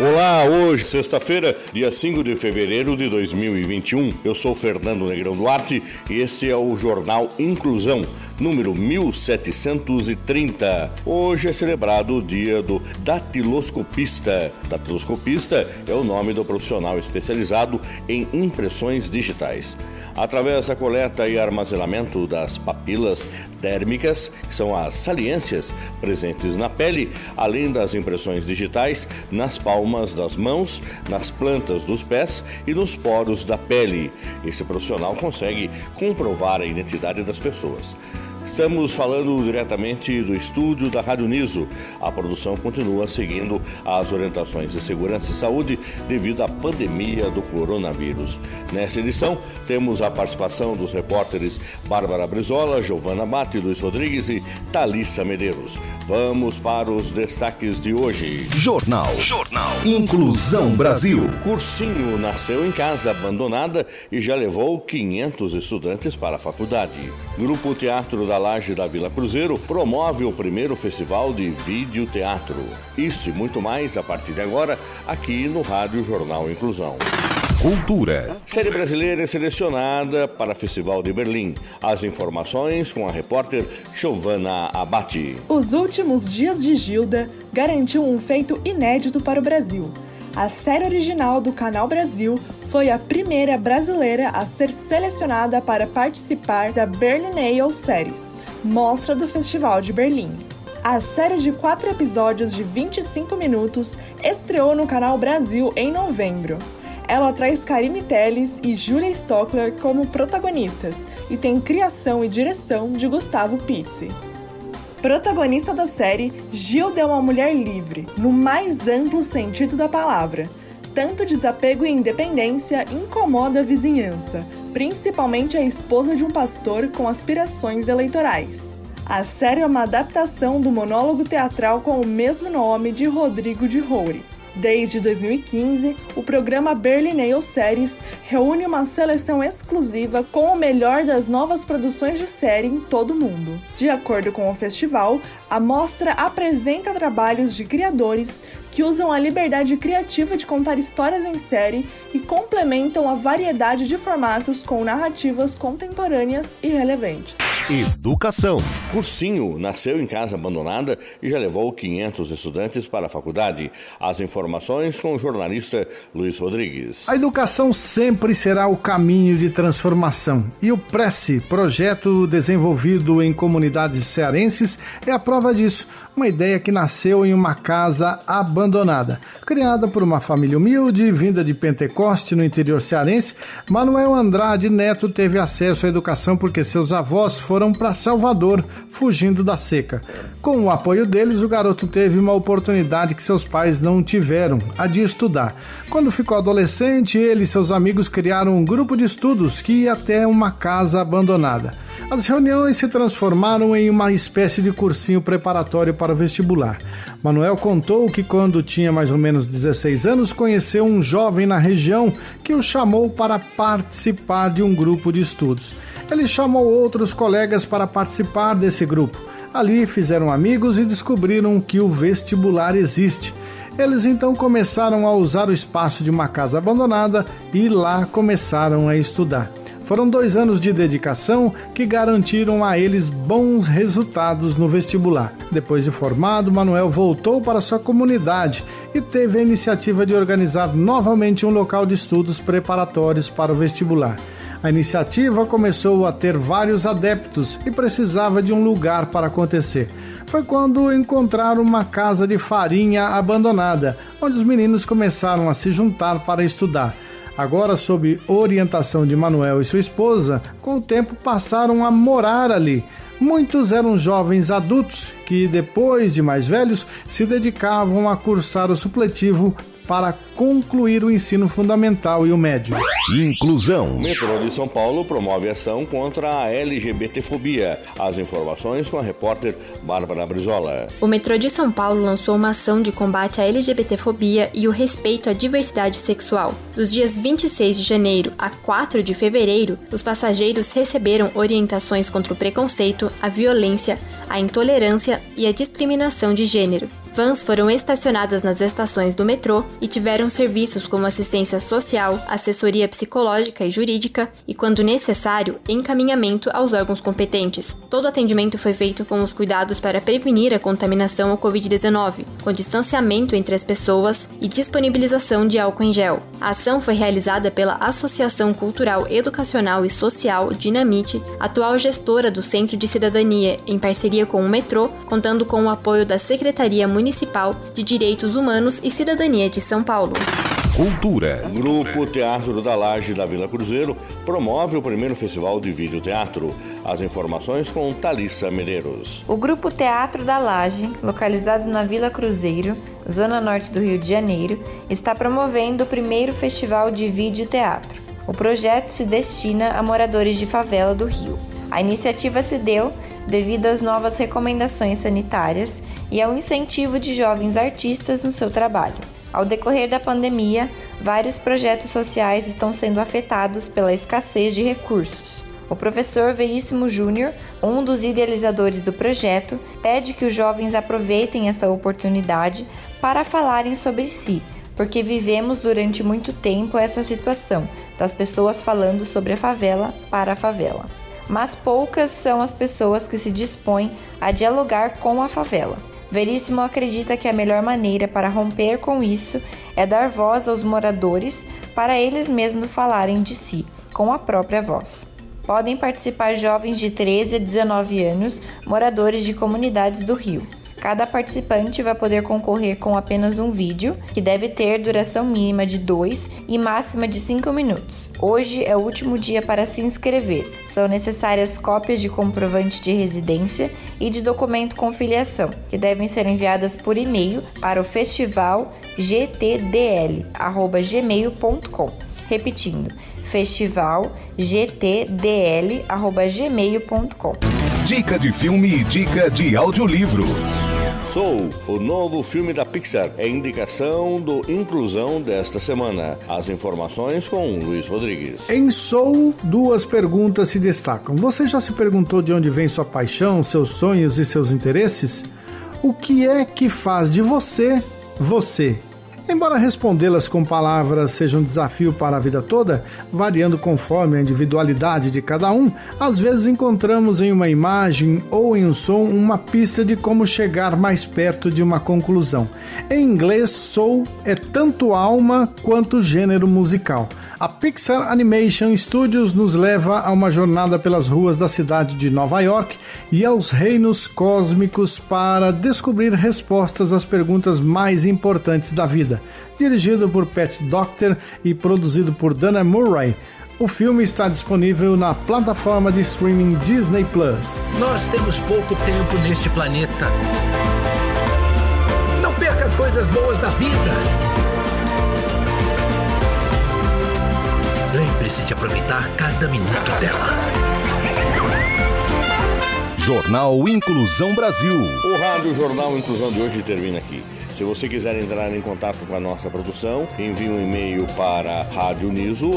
Olá, hoje, sexta-feira, dia 5 de fevereiro de 2021. Eu sou Fernando Negrão Duarte e esse é o Jornal Inclusão, número 1730. Hoje é celebrado o dia do datiloscopista. Datiloscopista é o nome do profissional especializado em impressões digitais. Através da coleta e armazenamento das papilas térmicas, que são as saliências presentes na pele, além das impressões digitais nas palmas das mãos, nas plantas dos pés e nos poros da pele. Esse profissional consegue comprovar a identidade das pessoas. Estamos falando diretamente do estúdio da Rádio Niso. A produção continua seguindo as orientações de segurança e saúde devido à pandemia do coronavírus. Nessa edição, temos a participação dos repórteres Bárbara Brizola, Giovana Mate, Luiz Rodrigues e Thalissa Medeiros. Vamos para os destaques de hoje. Jornal. Jornal. Inclusão Brasil. Cursinho nasceu em casa abandonada e já levou 500 estudantes para a faculdade. Grupo Teatro da Laje da Vila Cruzeiro promove o primeiro festival de vídeo teatro. Isso e muito mais a partir de agora aqui no Rádio Jornal Inclusão. Cultura. Série brasileira é selecionada para o Festival de Berlim. As informações com a repórter Giovanna Abate. Os últimos dias de Gilda garantiu um feito inédito para o Brasil. A série original do Canal Brasil foi a primeira brasileira a ser selecionada para participar da Berlinale Series, mostra do Festival de Berlim. A série de quatro episódios de 25 minutos estreou no Canal Brasil em novembro. Ela traz Karine Telles e Julia Stockler como protagonistas e tem criação e direção de Gustavo Pizzi. Protagonista da série, Gilda é uma mulher livre, no mais amplo sentido da palavra. Tanto desapego e independência incomoda a vizinhança, principalmente a esposa de um pastor com aspirações eleitorais. A série é uma adaptação do monólogo teatral com o mesmo nome de Rodrigo de Roure. Desde 2015, o programa Berlinale Series reúne uma seleção exclusiva com o melhor das novas produções de série em todo o mundo. De acordo com o festival, a mostra apresenta trabalhos de criadores que usam a liberdade criativa de contar histórias em série e complementam a variedade de formatos com narrativas contemporâneas e relevantes. Educação. Cursinho nasceu em casa abandonada e já levou 500 estudantes para a faculdade. As informações com o jornalista Luiz Rodrigues. A educação sempre será o caminho de transformação e o Prece, projeto desenvolvido em comunidades cearenses, é a prova disso. Uma ideia que nasceu em uma casa abandonada. Criada por uma família humilde, vinda de Pentecoste, no interior cearense, Manuel Andrade Neto teve acesso à educação porque seus avós foram para Salvador, fugindo da seca. Com o apoio deles, o garoto teve uma oportunidade que seus pais não tiveram, a de estudar. Quando ficou adolescente, ele e seus amigos criaram um grupo de estudos que ia até uma casa abandonada. As reuniões se transformaram em uma espécie de cursinho preparatório para o vestibular. Manuel contou que, quando tinha mais ou menos 16 anos, conheceu um jovem na região que o chamou para participar de um grupo de estudos. Ele chamou outros colegas para participar desse grupo. Ali fizeram amigos e descobriram que o vestibular existe. Eles então começaram a usar o espaço de uma casa abandonada e lá começaram a estudar. Foram dois anos de dedicação que garantiram a eles bons resultados no vestibular. Depois de formado, Manuel voltou para sua comunidade e teve a iniciativa de organizar novamente um local de estudos preparatórios para o vestibular. A iniciativa começou a ter vários adeptos e precisava de um lugar para acontecer. Foi quando encontraram uma casa de farinha abandonada, onde os meninos começaram a se juntar para estudar. Agora, sob orientação de Manuel e sua esposa, com o tempo passaram a morar ali. Muitos eram jovens adultos que, depois de mais velhos, se dedicavam a cursar o supletivo para concluir o ensino fundamental e o médio. Inclusão. O metrô de São Paulo promove ação contra a LGBTfobia. As informações com a repórter Bárbara Brizola. O metrô de São Paulo lançou uma ação de combate à LGBTfobia e o respeito à diversidade sexual. Dos dias 26 de janeiro a 4 de fevereiro, os passageiros receberam orientações contra o preconceito, a violência, a intolerância e a discriminação de gênero. Vans foram estacionadas nas estações do metrô e tiveram serviços como assistência social, assessoria psicológica e jurídica e, quando necessário, encaminhamento aos órgãos competentes. Todo atendimento foi feito com os cuidados para prevenir a contaminação ao Covid-19, com distanciamento entre as pessoas e disponibilização de álcool em gel. A ação foi realizada pela Associação Cultural Educacional e Social Dinamite, atual gestora do Centro de Cidadania, em parceria com o metrô, contando com o apoio da Secretaria Municipal Municipal de Direitos Humanos e Cidadania de São Paulo. Cultura. O Grupo Teatro da Laje da Vila Cruzeiro promove o primeiro festival de vídeo teatro. As informações com Thalissa Medeiros. O Grupo Teatro da Laje, localizado na Vila Cruzeiro, zona norte do Rio de Janeiro, está promovendo o primeiro festival de vídeo teatro. O projeto se destina a moradores de favela do Rio. A iniciativa se deu devido às novas recomendações sanitárias e ao incentivo de jovens artistas no seu trabalho. Ao decorrer da pandemia, vários projetos sociais estão sendo afetados pela escassez de recursos. O professor Veríssimo Júnior, um dos idealizadores do projeto, pede que os jovens aproveitem essa oportunidade para falarem sobre si, porque vivemos durante muito tempo essa situação das pessoas falando sobre a favela para a favela mas poucas são as pessoas que se dispõem a dialogar com a favela. Veríssimo acredita que a melhor maneira para romper com isso é dar voz aos moradores para eles mesmos falarem de si, com a própria voz. Podem participar jovens de 13 a 19 anos, moradores de comunidades do Rio. Cada participante vai poder concorrer com apenas um vídeo, que deve ter duração mínima de 2 e máxima de 5 minutos. Hoje é o último dia para se inscrever. São necessárias cópias de comprovante de residência e de documento com filiação, que devem ser enviadas por e-mail para o festival gtdl@gmail.com. Repetindo, festivalgtdl@gmail.com. Dica de filme e dica de audiolivro. Soul, o novo filme da Pixar, é indicação do Inclusão desta semana. As informações com Luiz Rodrigues. Em Soul, duas perguntas se destacam. Você já se perguntou de onde vem sua paixão, seus sonhos e seus interesses? O que é que faz de você você? Embora respondê-las com palavras seja um desafio para a vida toda, variando conforme a individualidade de cada um, às vezes encontramos em uma imagem ou em um som uma pista de como chegar mais perto de uma conclusão. Em inglês, soul é tanto alma quanto gênero musical. A Pixar Animation Studios nos leva a uma jornada pelas ruas da cidade de Nova York e aos reinos cósmicos para descobrir respostas às perguntas mais importantes da vida. Dirigido por Pat Doctor e produzido por Dana Murray, o filme está disponível na plataforma de streaming Disney Plus. Nós temos pouco tempo neste planeta. Não perca as coisas boas da vida. Lembre-se de aproveitar cada minuto dela. Jornal Inclusão Brasil. O Rádio Jornal Inclusão de hoje termina aqui. Se você quiser entrar em contato com a nossa produção, envie um e-mail para radioniso.br,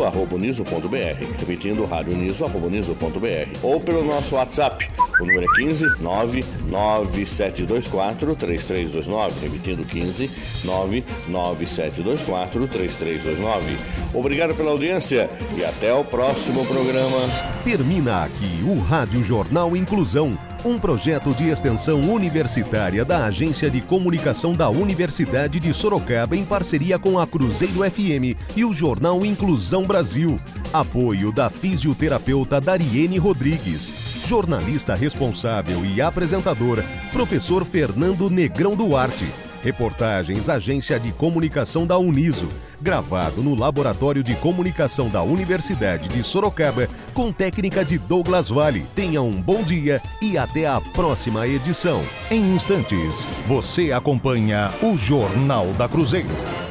repetindo radioniso.br, ou pelo nosso WhatsApp, o número é 15 99724 3329, repetindo 15 99724 3329. Obrigado pela audiência e até o próximo programa. Termina aqui o Rádio Jornal Inclusão um projeto de extensão universitária da Agência de Comunicação da Universidade de Sorocaba em parceria com a Cruzeiro FM e o jornal Inclusão Brasil. Apoio da fisioterapeuta Dariene Rodrigues. Jornalista responsável e apresentador, professor Fernando Negrão Duarte. Reportagens Agência de Comunicação da Uniso. Gravado no Laboratório de Comunicação da Universidade de Sorocaba, com técnica de Douglas Vale. Tenha um bom dia e até a próxima edição. Em instantes, você acompanha o Jornal da Cruzeiro.